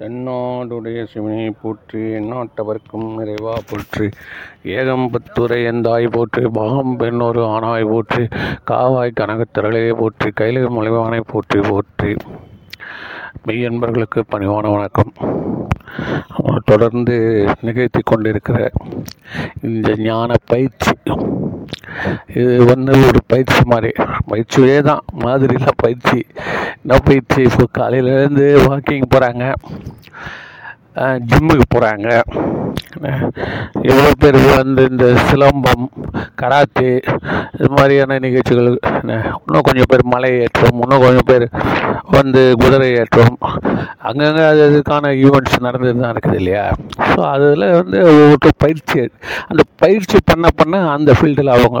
தென்னாடுடைய சிவனை போற்றி எந்நாட்டவர்க்கும் நிறைவா போற்றி. ஏகம்பத்துரை எந்தாய் போற்றி பாகம் பெண்ணொரு ஆணாய் போற்றி. காவாய் கனகத்திரளே போற்றி கைலை மலைவானை போற்றி போற்றி. மெய்யன்பர்களுக்கு பணிவான வணக்கம். தொடர்ந்து நிகழ்த்தி கொண்டிருக்கிற இந்த ஞான பயிற்சி இது வந்து ஒரு பயிற்சி மாதிரி. பயிற்சியே தான். மாதிரிலாம் பயிற்சி. என்ன பயிற்சி? இப்போ காலையிலேருந்து வாக்கிங் போகிறாங்க ஜிம்முக்கு போகிறாங்க எவ்வளோ பேர் வந்து இந்த சிலம்பம் கராத்தே இது மாதிரியான நிகழ்ச்சிகள் இன்னும் கொஞ்சம் பேர் மலை ஏற்றம் இன்னும் கொஞ்சம் பேர் வந்து குதிரை ஏற்றம் அங்கங்கே அது அதுக்கான ஈவெண்ட்ஸ் நடந்துட்டு தான் இருக்குது இல்லையா? ஸோ அதில் வந்து ஒரு பயிற்சி அந்த பயிற்சி பண்ண பண்ண அந்த ஃபீல்டில் அவங்க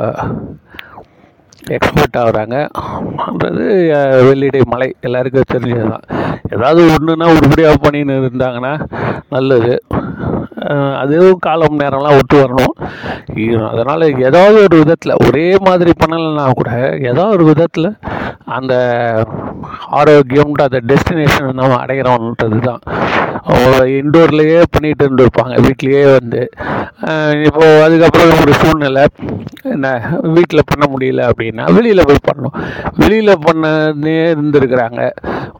எக்ஸ்பர்ட் ஆகுறாங்கன்றது வெள்ளிடை மலை எல்லாருக்கும் தெரிஞ்சது தான் ஏதாவது ஒன்றுன்னா உருப்படியாக பண்ணின்னு இருந்தாங்கன்னா நல்லது. அதுவும் காலம் நேரம்லாம் விட்டு வரணும். அதனால் ஏதாவது ஒரு விதத்தில் ஒரே மாதிரி பண்ணலைன்னா கூட ஏதாவது ஒரு விதத்தில் அந்த ஆரோக்கியம்ன்ற அந்த டெஸ்டினேஷன் நம்ம அடைகிறோன்றது தான் அவங்க இன்டோர்லேயே பண்ணிகிட்டு இருந்திருப்பாங்க வீட்லேயே வந்து. இப்போது அதுக்கப்புறம் ஒரு சூழ்நிலை என்ன வீட்டில் பண்ண முடியல அப்படின்னா வெளியில் போய் பண்ணணும். வெளியில் பண்ணே இருந்திருக்கிறாங்க.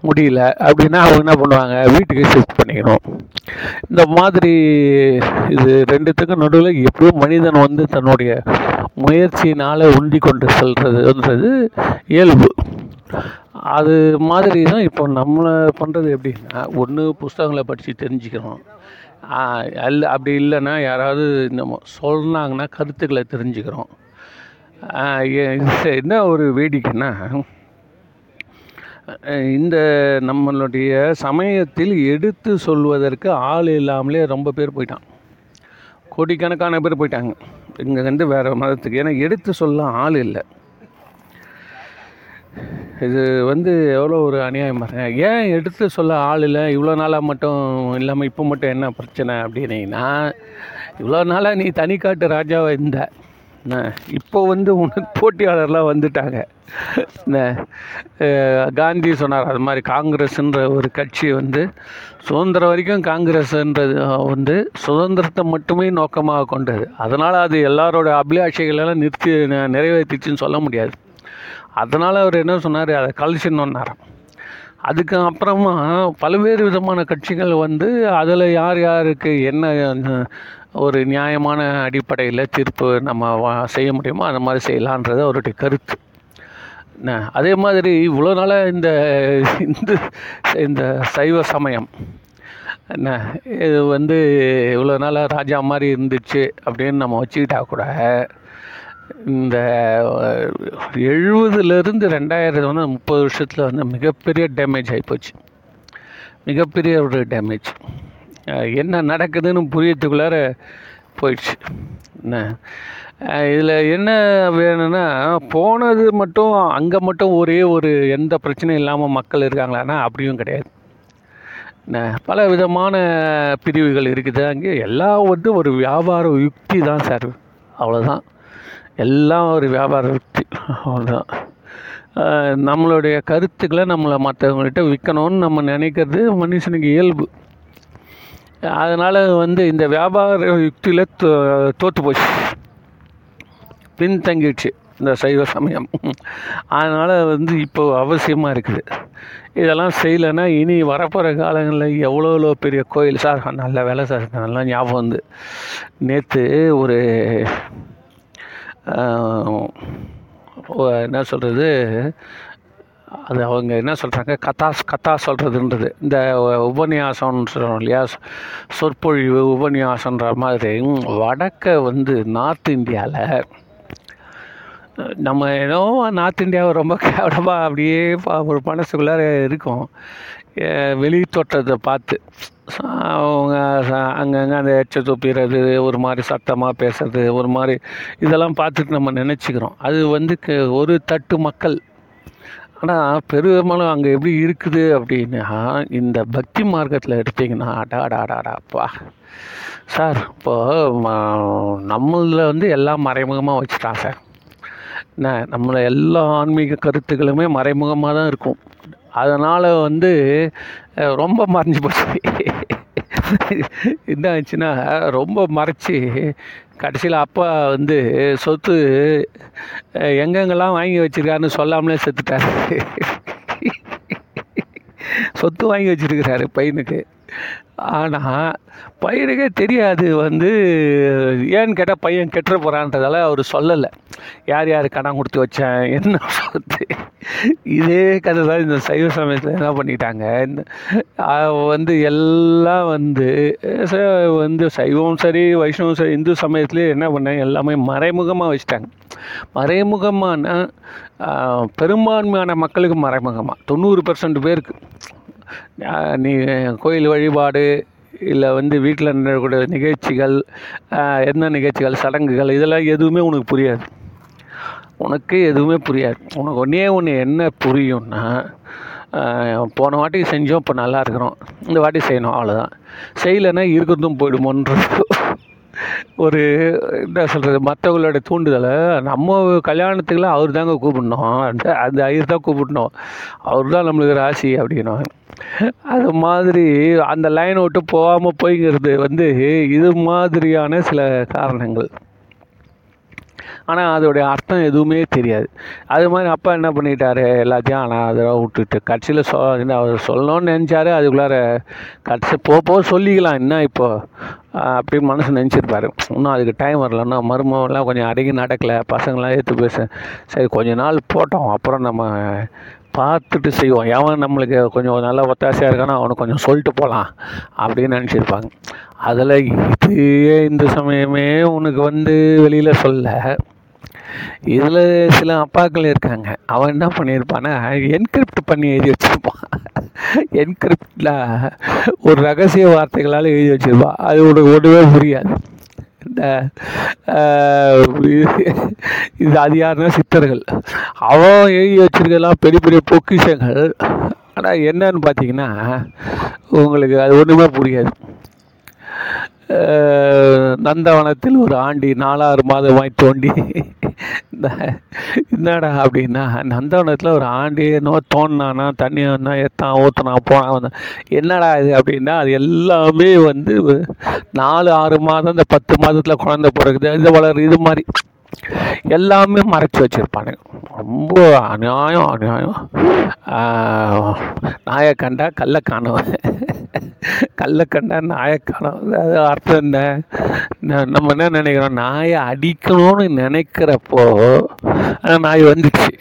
முடியல அப்படின்னா அவங்க என்ன பண்ணுவாங்க? வீட்டுக்கு ஷிஃப்ட் பண்ணிக்கணும். இந்த மாதிரி இது ரெண்டுத்துக்கும் நடுவில் எப்படியும் மனிதன் வந்து தன்னுடைய முயற்சியினால் உந்தி கொண்டு செல்றதுன்றது இயல்பு. அது மாதிரி தான் இப்போ நம்மளை பண்ணுறது எப்படின்னா ஒன்று புஸ்தகங்களை படித்து தெரிஞ்சுக்கிறோம் அல்ல அப்படி இல்லைன்னா யாராவது இந்த சொன்னாங்கன்னா கருத்துக்களை தெரிஞ்சுக்கிறோம். என்ன ஒரு வேடிக்கைன்னா இந்த நம்மளுடைய சமயத்தில் எடுத்து சொல்வதற்கு ஆள் இல்லாமலே ரொம்ப பேர் போயிட்டான். கோடிக்கணக்கான பேர் போயிட்டாங்க. இங்கேருந்து வேறு மதத்துக்கு. ஏன்னா எடுத்து சொல்ல ஆள் இல்லை. இது வந்து எவ்வளோ ஒரு அநியாயம் பாருங்க. ஏன் எடுத்து சொல்ல ஆள் இல்லை? இவ்வளோ நாளாக மட்டும் இல்லாமல் இப்போ மட்டும் என்ன பிரச்சனை அப்படின்னீங்கன்னா இவ்வளோ நாளாக நீ தனிக்காட்டு ராஜாவை இருந்த. இப்போ வந்து உனக்கு போட்டியாளர்லாம் வந்துட்டாங்க. காந்தி சொன்னார் அது மாதிரி காங்கிரஸ்ன்ற ஒரு கட்சி வந்து சுதந்திரம் வரைக்கும் காங்கிரஸ்ன்றது வந்து சுதந்திரத்தை மட்டுமே நோக்கமாக கொண்டது. அதனால் அது எல்லாரோட அபிலாஷைகளெல்லாம் நிறுத்தி நிறைவேற்றிச்சுன்னு சொல்ல முடியாது. அதனால் அவர் என்ன சொன்னார் அதை கழிச்சுன்னாராம் அதுக்கு அப்புறமா பல்வேறு விதமான கட்சிகள் வந்து அதில் யார் யாருக்கு என்ன ஒரு நியாயமான அடிப்படையில் தீர்ப்பு நம்ம செய்ய முடியுமோ அந்த மாதிரி செய்யலான்றது அவருடைய கருத்து. என்ன அதே மாதிரி இவ்வளோ நாளாக இந்த இந்து இந்த சைவ சமயம் என்ன இது வந்து இவ்வளோ நாளாக ராஜா மாதிரி இருந்துச்சு அப்படின்னு நம்ம வச்சுக்கிட்டா கூட இந்த எழுபதுலேருந்து ரெண்டாயிரத்து வந்து முப்பது வருஷத்தில் வந்து மிகப்பெரிய டேமேஜ் ஆகிப்போச்சு மிகப்பெரிய ஒரு டேமேஜ் என்ன நடக்குதுன்னு புரியத்துக்குள்ளார போயிடுச்சு. என்ன? இதில் என்ன வேணும்னா போனது மட்டும் அங்கே மட்டும் ஒரே ஒரு எந்த பிரச்சனையும் இல்லாமல் மக்கள் இருக்காங்களான்னா அப்படியும் கிடையாது. என்ன? பல விதமான பிரிவுகள் இருக்குது. அங்கே எல்லாம் வந்து ஒரு வியாபார யுக்தி தான் சார். அவ்வளோதான் எல்லாம் ஒரு வியாபார யுக்தி. அவ்வளோதான் நம்மளுடைய கருத்துக்களை நம்மளை மற்றவங்கள்ட்ட விற்கணும்னு நம்ம நினைக்கிறது மனுஷனுக்கு இயல்பு. அதனால் வந்து இந்த வியாபார யுக்தியில் தோ தோற்று போச்சு. பின்தங்கிடுச்சு இந்த சைவ சமயம். அதனால் வந்து இப்போ அவசியமாக இருக்குது. இதெல்லாம் செய்யலைன்னா இனி வரப்போகிற காலங்களில் எவ்வளோ எவ்வளோ பெரிய கோயில் சார் நல்ல வேலை சார் நல்லா ஞாபகம் வந்து. நேற்று ஒரு என்ன சொல்கிறது அது அவங்க என்ன சொல்கிறாங்க கதா கதா சொல்கிறதுன்றது இந்த உபன்யாசம்னு சொல்கிறோம் இல்லையா? சொற்பொழிவு உபன்யாசன்ற மாதிரி. வடக்க வந்து நார்த் இந்தியாவில் நம்ம ஏதோ நார்த் இந்தியாவை ரொம்ப கேவலமாக அப்படியே ஒரு மனசுக்குள்ளார இருக்கும். வெளி தோற்றத்தை பார்த்து. அவங்க அங்கங்கே அந்த எச்ச துப்பிடுறது ஒரு மாதிரி சத்தமாக பேசுறது ஒரு மாதிரி இதெல்லாம் பார்த்துட்டு நம்ம நினச்சிக்கிறோம். அது வந்து ஒரு தட்டு மக்கள். ஆனால் பெரும்பாலும் அங்கே எப்படி இருக்குது அப்படின்னா இந்த பக்தி மார்க்கத்தில் எடுத்திங்கன்னா அடா அடா அடாடாப்பா சார் இப்போ நம்மளில் வந்து எல்லாம் மறைமுகமாக வச்சுட்டான் சார் என்ன நம்மளை எல்லா ஆன்மீக கருத்துக்களுமே மறைமுகமாக தான் இருக்கும். அதனால் வந்து ரொம்ப மறைஞ்சு போச்சு. என்ன ஆச்சுன்னா ரொம்ப மறைச்சி கடைசியில் அப்பா வந்து சொத்து எங்கெங்கெல்லாம் வாங்கி வச்சிருக்காருன்னு சொல்லாமலே செத்துட்டாரு. சொத்து வாங்கி வச்சிருக்கிறாரு பையனுக்கு. ஆனால் பையனுக்கே தெரியாது வந்து ஏன்னு கேட்டால் பையன் கெட்டுற போகிறான்றதால அவர் சொல்லலை. யார் யார் கடன் கொடுத்து வச்சேன் என்ன சொத்து இதே கதை தான் இந்த சைவ சமயத்தில் என்ன பண்ணிட்டாங்க. வந்து எல்லாம் வந்து ச- வந்து சைவம் சரி வைஷ்ணவம் சரி இந்து சமயத்துலேயே என்ன பண்ணாங்க எல்லாமே மறைமுகமாக வச்சுட்டாங்க. மறைமுகமான பெரும்பான்மையான மக்களுக்கு மறைமுகமாக தொண்ணூறு பர்சன்ட் பேருக்கு. நீ கோயில் வழிபாடு இல்லை வந்து வீட்டில் நடக்கக்கூடிய நிகழ்ச்சிகள் என்ன நிகழ்ச்சிகள் சடங்குகள் இதெல்லாம் எதுவுமே உனக்கு புரியாது. உனக்கு எதுவுமே புரியாது. உனக்கு ஒன்றே ஒன்று என்ன புரியும்னா போன வாட்டி செஞ்சோம் இப்போ நல்லா இருக்கிறோம். இந்த வாட்டி செய்யணும் அவ்வளோதான் செய்யலைன்னா இருக்கிறதும் போயிடுமோன்றது ஒரு என்ன சொல்கிறது மற்றவங்களோட தூண்டுதலை நம்ம கல்யாணத்துக்குலாம் அவர் தாங்க கூப்பிடணும். அந்த அந்த ஐயர் தான் கூப்பிடணும். அவர் தான் நம்மளுக்கு ராசி அப்படின்னும் அது மாதிரி அந்த லைனை விட்டு போகாமல் போய்ங்கிறது வந்து இது மாதிரியான சில காரணங்கள். ஆனால் அதோடைய அர்த்தம் எதுவுமே தெரியாது. அது மாதிரி அப்பா என்ன பண்ணிட்டாரு? எல்லாத்தையும் ஆனால் அதெல்லாம் விட்டுட்டு கட்சியில் சொ அவர் சொல்லணும்னு நினச்சாரு. அதுக்குள்ளார கட்சி போக போக சொல்லிக்கலாம். என்ன இப்போது அப்படி மனசு நினச்சிருப்பாரு. இன்னும் அதுக்கு டைம் வரல இன்னும் கொஞ்சம் அடங்கி நடக்கலை. பசங்களாம் ஏற்று பேச. சரி கொஞ்ச நாள் போட்டோம். அப்புறம் நம்ம பார்த்துட்டு செய்வோம். எவன் நம்மளுக்கு கொஞ்சம் நல்லா ஒத்தாசையாக இருக்கானோ அவனுக்கு கொஞ்சம் சொல்லிட்டு போகலாம் அப்படின்னு நினச்சிருப்பாங்க. அதில் இது இந்த சமயமே உனக்கு வந்து வெளியில் சொல்ல. இதில் சில அப்பாக்கள் இருக்காங்க. அவன் என்ன பண்ணியிருப்பான்னா என்கிரிப்ட் பண்ணி எழுதி வச்சிருப்பான். என்கிரிப்டில் ஒரு ரகசிய வார்த்தைகளால் எழுதி வச்சுருப்பான். அது உனக்கு ஒன்றுமே புரியாது. இந்த இது- இது அது யாருன்னா சித்தர்கள். அவன் எழுதி வச்சிருக்கலாம் பெரிய பெரிய பொக்கிஷங்கள். ஆனால் என்னன்னு பார்த்தீங்கன்னா உங்களுக்கு அது ஒன்றுமே புரியாது. நந்தவனத்தில் ஒரு ஆண்டி நாலாறு மாதமாய் தோண்டி இந்த என்னடா அப்படின்னா நந்தவனத்தில் ஒரு ஆண்டி என்னவோ தோண்டினானா தண்ணி வந்தா எத்தான் ஊற்றினான் போனான் வந்தான் என்னடா இது அப்படின்னா அது எல்லாமே வந்து நாலு ஆறு மாதம் இந்த பத்து மாதத்தில் குழந்தை பிறகுது இது வளர் இது மாதிரி. எல்லாமே மறைச்சி வச்சுருப்பானுங்க. ரொம்ப அநியாயம் அநியாயம். நாயை கண்டா கல்லை காணும் கல்லை கண்டா நாயை காணும் அது அர்த்தம் என்ன? நம்ம என்ன நினைக்கிறோம்? நாயை அடிக்கணும்னு நினைக்கிறப்போ ஆனால் நாய் வந்துச்சு.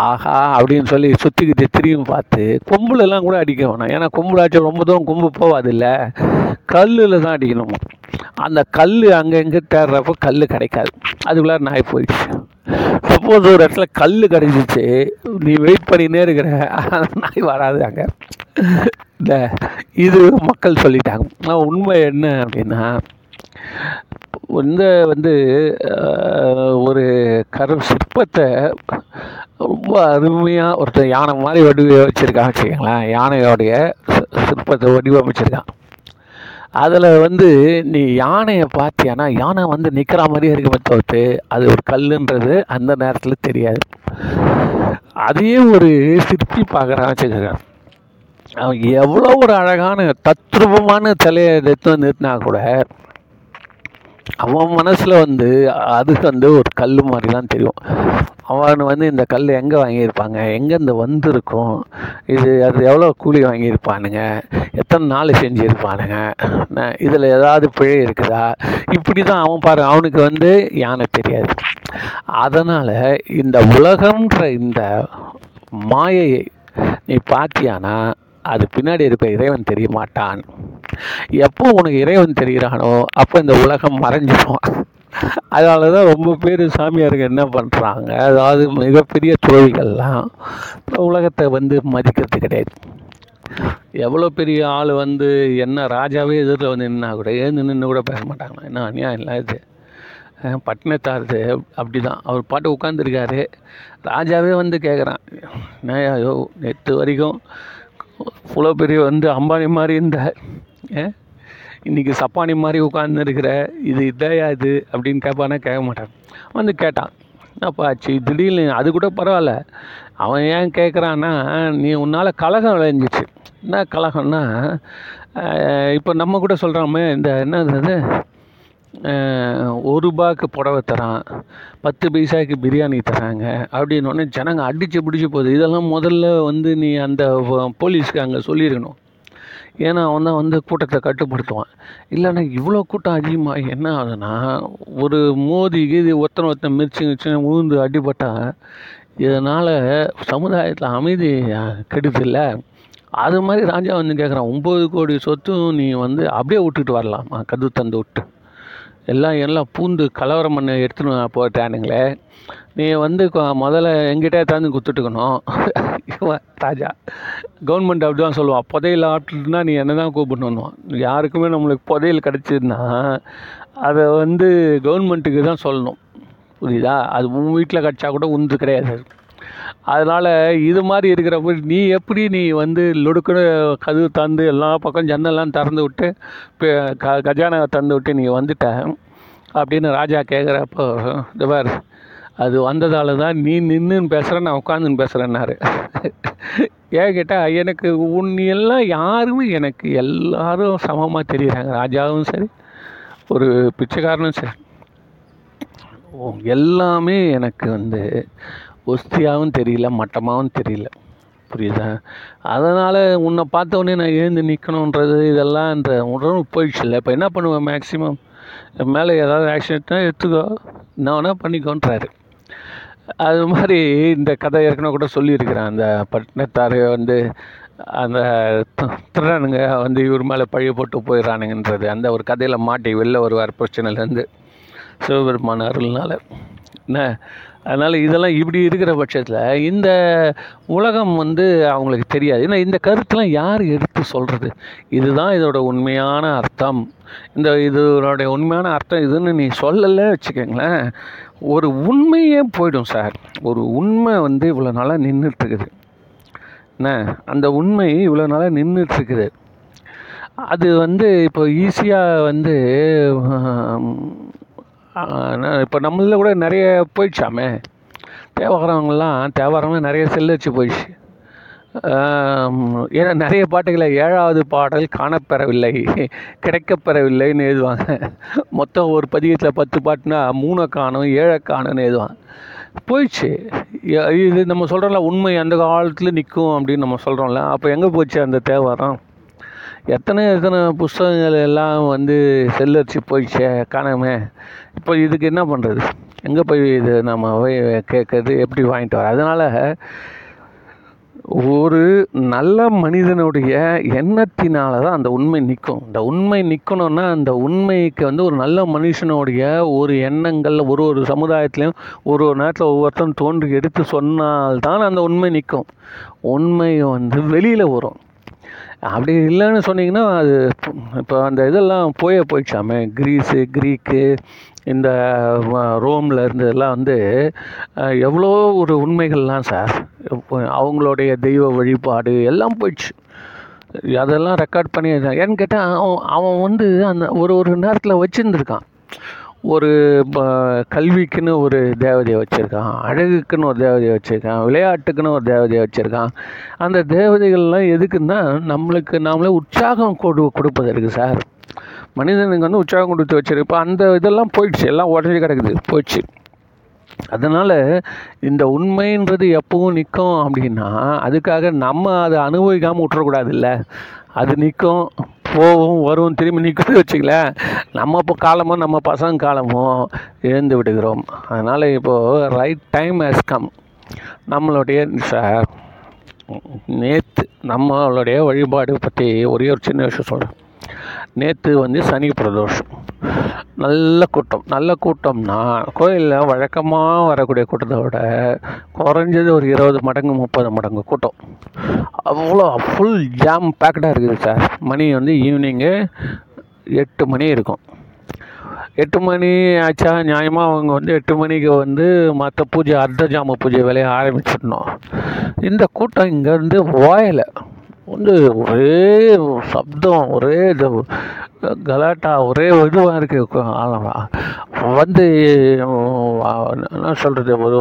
ஆஹா அப்படின்னு சொல்லி சுற்றிக்கிட்டு திரும்பி பார்த்து கொம்புலெல்லாம் கூட அடிக்க வேணாம். ஏன்னா கொம்புல அடிச்சா ரொம்ப தூரம் கொம்பு போகாதுல்ல. கல்லில் தான் அடிக்கணும். அந்த கல் அங்கங்கே தேடுறப்போ கல் கிடைக்காது. அதுக்குள்ளார நாய் போயிடுச்சு. சப்போஸ் ஒரு இடத்துல கல் கிடைச்சிச்சு. நீ வெயிட் பண்ணினே இருக்கிற. நாய் வராது அங்கே. இந்த இது மக்கள் சொல்லிட்டாங்க. நான் உண்மை என்ன அப்படின்னா இந்த வந்து ஒரு கரு சிற்பத்தை ரொம்ப அருமையாக ஒருத்தர் யானை மாதிரி வடிவ வச்சுருக்கான் வச்சுக்கோங்களேன். யானையோடைய சிற்பத்தை வடிவமைச்சிருக்கான். அதில் வந்து நீ யானையை பார்த்தியானா யானை வந்து நிற்கிற மாதிரியே இருக்குமே தவிர்த்து அது ஒரு கல்லுன்றது அந்த நேரத்தில் தெரியாது. அதையே ஒரு சிற்பி பார்க்குறான் வச்சுக்கோங்க. அவன் எவ்வளோ ஒரு அழகான தத்ரூபமான சிலையை எடுத்து நிறுத்தினா கூட அவன் மனசில் வந்து அது வந்து ஒரு கல் மாதிரி தான் தெரியும். அவன் வந்து இந்த கல் எங்கே வாங்கியிருப்பாங்க? எங்கேருந்து வந்திருக்கும்? இது அது எவ்வளோ கூலி வாங்கியிருப்பானுங்க? எத்தனை நாள் செஞ்சுருப்பானுங்க? இதில் ஏதாவது பிழை இருக்குதா? இப்படி தான் அவன் பாரு அவனுக்கு வந்து யானை தெரியாது. அதனால் இந்த உலகம்ன்ற இந்த மாயையை நீ பார்த்தியானா அது பின்னாடி இருக்க இறைவன் தெரிய மாட்டான். எப்போ உனக்கு இறைவன் தெரிகிறானோ அப்போ இந்த உலகம் மறைஞ்சிடும் அதனால தான் ரொம்ப பேர் சாமியாருங்க என்ன பண்ணுறாங்க அதாவது மிகப்பெரிய துறவிகள்லாம் உலகத்தை வந்து மதிக்கிறது கிடையாது. எவ்வளோ பெரிய ஆள் வந்து என்ன ராஜாவே எதிரில் வந்து நின்னா கூட ஏந்து நின்று கூட பேச மாட்டாங்களா என்ன அநியாயம் இல்லை இது. பட்டினத்தாருது அப்படி தான் அவர் பாட்டு உட்காந்துருக்காரு ராஜாவே வந்து கேட்குறான் நான் ஐயோ நேற்று வரைக்கும் இவ்வளோ பெரிய வந்து அம்பானி மாதிரி இருந்த இன்றைக்கி சப்பானி மாதிரி உட்காந்துருக்கிற இது இதையா இது? அப்படின்னு கேட்பானா கேட்க மாட்டான். வந்து கேட்டான். அப்போ ஆச்சு திடீர்னு அது கூட பரவாயில்ல. அவன் ஏன் கேட்குறான்னா நீ உன்னால் கலகம் விளைஞ்சிச்சு. என்ன கலகம்னா இப்போ நம்ம கூட சொல்கிறோமே இந்த என்னது ஒரு ரூபாய்க்கு புடவை தரான் பத்து பைசாக்கு பிரியாணி தராங்க அப்படின்னோடனே ஜனங்க அடித்து பிடிச்சி போகுது. இதெல்லாம் முதல்ல வந்து நீ அந்த போலீஸ்க்கு அங்கே சொல்லியிருக்கணும். ஏன்னா அவன் தான் வந்து கூட்டத்தை கட்டுப்படுத்துவான். இல்லைன்னா இவ்வளோ கூட்டம் அதிகமாக என்ன ஆகுதுன்னா ஒரு மோதி கீதி ஒத்தனை ஒருத்தன் மிதிச்சு மிதிச்சு உழுந்து அடிபட்டா இதனால் சமுதாயத்தில் அமைதி கெடுதில்ல. அது மாதிரி ராஜா வந்து கேட்குறான் ஒம்பது கோடி சொத்தும் நீ வந்து அப்படியே விட்டுட்டு வரலாமா கது தந்து விட்டு? எல்லாம் எல்லாம் பூந்து கலவரம் பண்ண எடுத்துன்னு போட்டானுங்களே நீ வந்து முதல்ல எங்கிட்டே தாந்து குத்துட்டுக்கணும். ராஜா. கவர்மெண்ட் அப்படி தான் சொல்லுவான் புதையில் ஆட்டுனா நீ என்ன தான் கூப்பிடணுன்னுவான் யாருக்குமே நம்மளுக்கு புதையல் கிடச்சிதுன்னா அதை வந்து கவர்மெண்ட்டுக்கு தான் சொல்லணும். புரியுதா? அது உன் வீட்டில் கிடச்சா கூட உந்து கிடையாது. அதனால் இது மாதிரி இருக்கிறப்ப நீ எப்படி நீ வந்து லொடுக்குன்னு கதவு தந்து எல்லா பக்கம் ஜன்னல்லாம் திறந்து விட்டு இப்போ க கஜானாவை திறந்து விட்டு நீ வந்துட்ட அப்படின்னு ராஜா கேட்குறப்போ இதுவார் அது வந்ததால தான் நீ நின்றுன்னு பேசுகிற நான் உட்காந்துன்னு பேசுகிறேன்னாரு ஏன் கேட்டால் எனக்கு உன் எல்லாம் யாருமே எனக்கு எல்லாரும் சமமாக தெரியுறாங்க. ராஜாவும் சரி ஒரு பிச்சைக்காரனும் சரி. எல்லாமே எனக்கு வந்து ஒஸ்தியாகவும் தெரியல மட்டமாகவும் தெரியல. புரியுதா? அதனால் உன்னை பார்த்தவொடனே நான் எழுந்து நிற்கணுன்றது இதெல்லாம் இந்த உடனே போயிடுச்சு இல்லை. இப்போ என்ன பண்ணுவேன் மேக்ஸிமம் என் மேலே ஏதாவது ஆக்சிடென்ட்னா எடுத்துக்கோ. நான் வேணால் பண்ணிக்கோன்றாரு. அது மாதிரி இந்த கதை ஏற்கனவே கூட சொல்லியிருக்கிறேன். அந்த பட்டினத்தார் வந்து அந்த திருடனுங்க வந்து இவர் மேலே பழி போட்டு போயிடறானுங்கன்றது. அந்த ஒரு கதையில் மாட்டி வெளில வருவார் பிரச்சனையிலேருந்து சிவபெருமான அருள்னால். என்ன? அதனால் இதெல்லாம் இப்படி இருக்கிற பட்சத்தில் இந்த உலகம் வந்து அவங்களுக்கு தெரியாது. ஏன்னா இந்த கருத்தெல்லாம் யார் எடுத்து சொல்கிறது இதுதான் இதோட உண்மையான அர்த்தம். இந்த இதனுடைய உண்மையான அர்த்தம் இதுன்னு நீ சொல்லலை வச்சுக்கோங்களேன். ஒரு உண்மையே போயிடும் சார்? ஒரு உண்மை வந்து இவ்வளோ நாளாக நின்றுட்டுருக்குது. என்ன? அந்த உண்மை இவ்வளோ நாளாக நின்றுட்டுருக்குது. அது வந்து இப்போ ஈஸியாக வந்து இப்போ நம்மளில் கூட நிறைய போயிடுச்சாமே. தேவாரங்கள்லாம் தேவாரம்லாம் நிறைய செல்லு வச்சு போயிடுச்சு. ஏன்னா நிறைய பாட்டுகளை ஏழாவது பாடல் காணப்பெறவில்லை கிடைக்கப்பெறவில்லைன்னு எழுதுவாங்க. மொத்தம் ஒரு பதிகத்தில் பத்து பாட்டுனா மூணை காணும் ஏழை காணும்னு எழுதுவாங்க. போயிடுச்சு. இது நம்ம சொல்கிறோம்ல உண்மை அந்த காலத்தில் நிற்கும் அப்படின்னு நம்ம சொல்கிறோம்ல அப்போ எங்கே போச்சு அந்த தேவாரம் எத்தனை எத்தனை புஸ்தகங்கள் எல்லாம் வந்து செல்லரிச்சு போயிடுச்சே காணாமே? இப்போ இதுக்கு என்ன பண்ணுறது எங்கே போய் இது நம்ம போய் கேட்கறது? எப்படி வாங்கிட்டு வர? அதனால் ஒரு நல்ல மனிதனுடைய எண்ணத்தினால தான் அந்த உண்மை நிற்கும். இந்த உண்மை நிற்கணும்னா அந்த உண்மைக்கு வந்து ஒரு நல்ல மனுஷனுடைய ஒரு எண்ணங்கள் ஒரு ஒரு சமுதாயத்துலேயும் ஒரு ஒரு நேரத்தில் ஒவ்வொருத்தரும் தோன்றி எடுத்து சொன்னால்தான் அந்த உண்மை நிற்கும். உண்மை வந்து வெளியில் வரும். அப்படி இல்லைன்னு சொன்னீங்கன்னா அது இப்போ அந்த இதெல்லாம் போயே போயிடுச்சாமே. கிரீஸு க்ரீக்கு இந்த ரோமில் இருந்ததெல்லாம் வந்து எவ்வளோ ஒரு உண்மைகள்லாம் சார் அவங்களுடைய தெய்வ வழிபாடு எல்லாம் போயிடுச்சு. அதெல்லாம் ரெக்கார்ட் பண்ணி ஏன்னு கேட்டால் அவன் அவன் வந்து அந்த ஒரு ஒரு நேரத்தில் வச்சுருந்துருக்கான். ஒரு ப- கல்விக்குன்னு ஒரு தேவதையை வச்சுருக்கான். அழகுக்குன்னு ஒரு தேவதையை வச்சுருக்கான். விளையாட்டுக்குன்னு ஒரு தேவதையை வச்சுருக்கான். அந்த தேவதைகள்லாம் எதுக்குன்னா நம்மளுக்கு நாமளே உற்சாகம் கொடு கொடுப்பதற்கு சார். மனிதனுக்கு வந்து உற்சாகம் கொடுத்து வச்சுருப்போம் அந்த இதெல்லாம் போயிடுச்சு. எல்லாம் உடஞ்சி கிடக்குது. போயிடுச்சு. அதனால் இந்த உண்மைன்றது எப்பவும் நிற்கும் அப்படின்னா அதுக்காக நம்ம அதை அனுபவிக்காமல் விட்டுறக்கூடாதுல்ல. அது நிற்கும் போகும் வரும் திரும்பி நிற்கிறது வச்சுக்கலேன். நம்ம இப்போ காலமும் நம்ம பசங்க காலமும் இழந்து விடுகிறோம். அதனால் இப்போது ரைட் டைம் ஹஸ் கம் நம்மளுடைய சார் நேற்று நம்மளுடைய வழிபாடு பற்றி ஒரே ஒரு சின்ன விஷயம் சொல்கிறேன் நேற்று வந்து சனி பிரதோஷம். நல்ல கூட்டம். நல்ல கூட்டம்னா கோயிலில் வழக்கமாக வரக்கூடிய கூட்டத்தை விட குறைஞ்சது ஒரு இருபது மடங்கு முப்பது மடங்கு கூட்டம். அவ்வளோ ஃபுல் ஜாம் பேக்கடாக இருக்குது சார் மணி வந்து ஈவினிங்கு எட்டு மணி இருக்கும். எட்டு மணி ஆச்சா? நியாயமாக அவங்க வந்து எட்டு மணிக்கு வந்து மற்ற பூஜை அர்த்த ஜாம பூஜை வேலையை ஆரம்பிச்சிடணும். இந்த கூட்டம் இங்கேருந்து ஓயலை. வந்து ஒரே சப்தம் ஒரே இது கலாட்டா ஒரே இதுவாக இருக்குது வந்து என்ன சொல்கிறது ஒரு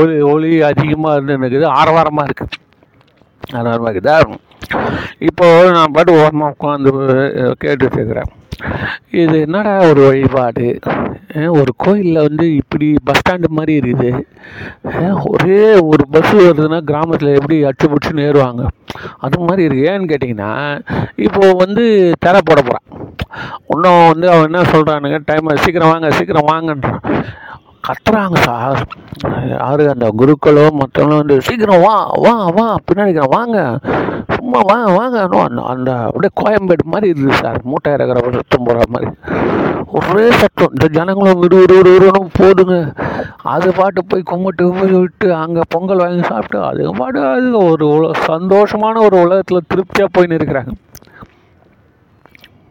ஒளி ஒளி அதிகமாக இருந்து இருக்குது ஆரவாரமாக இருக்குது ஆரவாரமாக இருக்குதா? இப்போ நான் பாட்டு ஓரமாக உட்காந்து கேட்டுட்டு இருக்கிறேன். இது என்னடா ஒரு வழிபாடு? ஒரு கோயிலில் வந்து இப்படி பஸ் ஸ்டாண்டு மாதிரி இருக்குது. ஒரே ஒரு பஸ்ஸு வருதுன்னா கிராமத்தில் எப்படி அச்சு ஏறுவாங்க அது மாதிரி இருக்குது ஏன்னு கேட்டிங்கன்னா இப்போது வந்து தர போட போகிறான் இன்னும் வந்து அவன் என்ன சொல்கிறானுங்க டைம் சீக்கிரம் வாங்க சீக்கிரம் வாங்கன்றான். கத்துறாங்க சார். யாரு அந்த குருக்களோ மற்றவங்களும் வந்து சீக்கிரம் வா வா வா. பின்னாடி வாங்க. சும்மா வாங்க. வாங்க அந்த அந்த அப்படியே கோயம்பேடு மாதிரி இருக்குது சார். மூட்டை இறக்குற சத்தம் போகிற மாதிரி. ஒரே சத்தம். இந்த ஜனங்களும் விடு விடு விடு விடணும் போதுங்க. அது பாட்டு போய் கும்பிட்டு கும்பிட்டு விட்டு அங்கே பொங்கல் வாங்கி சாப்பிட்டு அது பாட்டு அது ஒரு சந்தோஷமான ஒரு உலகத்தில் திருப்தியாக போயின்னு இருக்கிறாங்க.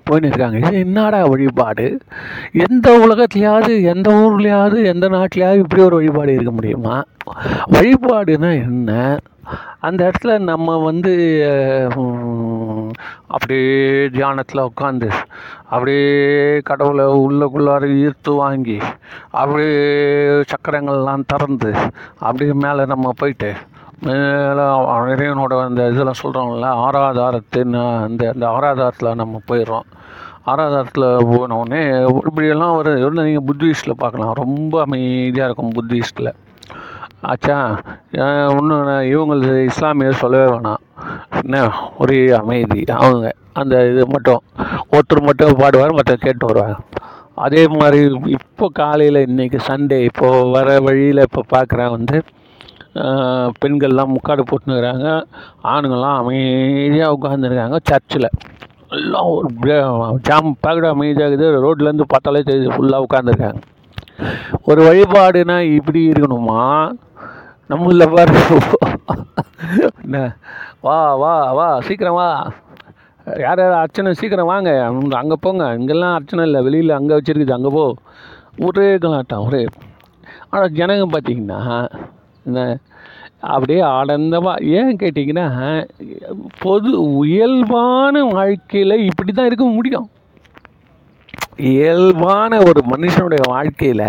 போயின்னு இருக்காங்க. இது என்னடா வழிபாடு? எந்த உலகத்துலையாவது எந்த ஊர்லேயாவது எந்த நாட்டிலையாவது இப்படி ஒரு வழிபாடு இருக்க முடியுமா? வழிபாடுனா என்ன? அந்த இடத்துல நம்ம வந்து அப்படியே தியானத்தில் உட்காந்து அப்படியே கடவுளை உள்ளக்குள்ளார ஈர்த்து வாங்கி அப்படியே சக்கரங்கள்லாம் திறந்து அப்படியே மேலே நம்ம போயிட்டு இறைவனோட அந்த இதெல்லாம் சொல்கிறோம்ல ஆராதாரத்தின் அந்த அந்த ஆராதாரத்தில் நம்ம போயிடுறோம். ஆராதாரத்தில் போனோடனே இப்படியெல்லாம் ஒரு நீங்கள் புத்திஸ்டில் பார்க்கலாம். ரொம்ப அமைதியாக இருக்கும் புத்திஸ்டில் ஆச்சா இன்னும் இவங்களது இஸ்லாமியர் சொல்லவே வேணாம். என்ன? ஒரே அமைதி. அவங்க அந்த இது மட்டும். ஒருத்தர் மட்டும் பாடுவார் மற்ற கேட்டு வருவாங்க. அதே மாதிரி இப்போ காலையில் இன்றைக்கி சண்டே இப்போது வர வழியில் இப்போ பார்க்குறேன் வந்து பெண்கள்லாம் முக்காடு போட்டுனுக்கிறாங்க ஆணுங்கள்லாம் அமைதியாக உட்காந்துருக்காங்க சர்ச்சில். எல்லாம் ஒரு ஜாம் பேக்கடு அமைதியாக இருக்குது ரோட்லேருந்து பார்த்தாலே தெரியுது ஃபுல்லாக உட்காந்துருக்காங்க ஒரு வழிபாடுனா இப்படி இருக்கணுமா? நம்மளில் பாரு. என்ன? வா வா வா சீக்கிரம் வா. யார் யார் அர்ச்சனை சீக்கிரம் வாங்க. அங்கே போங்க. இங்கெல்லாம் அர்ச்சனை இல்லை. வெளியில் அங்கே வச்சுருக்குது. அங்கே போ. ஒரே கலாட்டம் ஒரே. ஆனால் ஜனங்க பார்த்தீங்கன்னா அப்படியே ஆனந்தமாக ஏன் கேட்டிங்கன்னா பொது இயல்பான வாழ்க்கையில் இப்படி தான் இருக்க முடியும். இயல்பான ஒரு மனுஷனுடைய வாழ்க்கையில்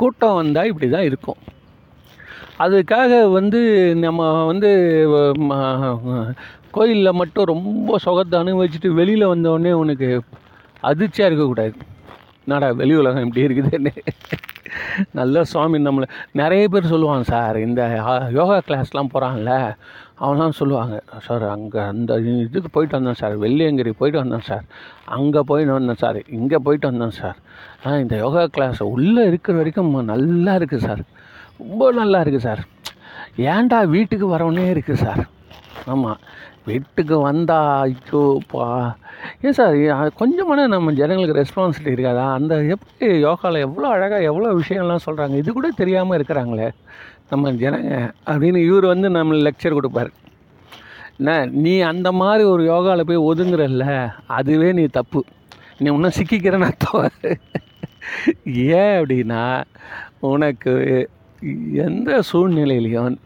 கூட்டம் வந்தால் இப்படி தான் இருக்கும். அதுக்காக வந்து நம்ம வந்து கோயிலில் மட்டும் ரொம்ப சுகத்தை அனுபவிச்சுட்டு வெளியில் வந்தோடனே உனக்கு அதிர்ச்சியாக இருக்கக்கூடாது. நாடா வெளி உலகம் இப்படி இருக்குதுன்னு. நல்ல சுவாமி நம்மளை நிறைய பேர் சொல்லுவாங்க சார் இந்த யோகா கிளாஸ்லாம் போகிறான்ல அவன்லாம் சொல்லுவாங்க சார் அங்கே அந்த இதுக்கு போயிட்டு வந்தேன் சார் வெள்ளியங்கிரி போயிட்டு வந்தேன் சார். அங்கே போயிட்டு வந்தேன் சார். இங்கே போயிட்டு வந்தேன் சார். ஆனால் இந்த யோகா கிளாஸ் உள்ளே இருக்கிற வரைக்கும் நல்லா இருக்குது சார். ரொம்ப நல்லா இருக்குது சார். ஏன்டா வீட்டுக்கு வரவனே இருக்குது சார்? ஆமாம் வீட்டுக்கு வந்தா ஐயோப்பா ஏன் சார் கொஞ்சமான நம்ம ஜனங்களுக்கு ரெஸ்பான்சிபிலிட்டி இருக்காதா? அந்த எப்படி யோகாவில் எவ்வளோ அழகாக எவ்வளோ விஷயம்லாம் சொல்கிறாங்க இது கூட தெரியாமல் இருக்கிறாங்களே. நம்ம ஜனங்க அப்படின்னு இவர் வந்து நம்ம லெக்சர் கொடுப்பார். என்ன நீ அந்த மாதிரி ஒரு யோகாவில் போய் ஒதுங்குறல்ல? அதுவே நீ தப்பு. நீ இன்னும் சிக்கிக்கிறேன்னு அர்த்தம். ஏன் அப்படின்னா உனக்கு எந்த சூழ்நிலையிலையும்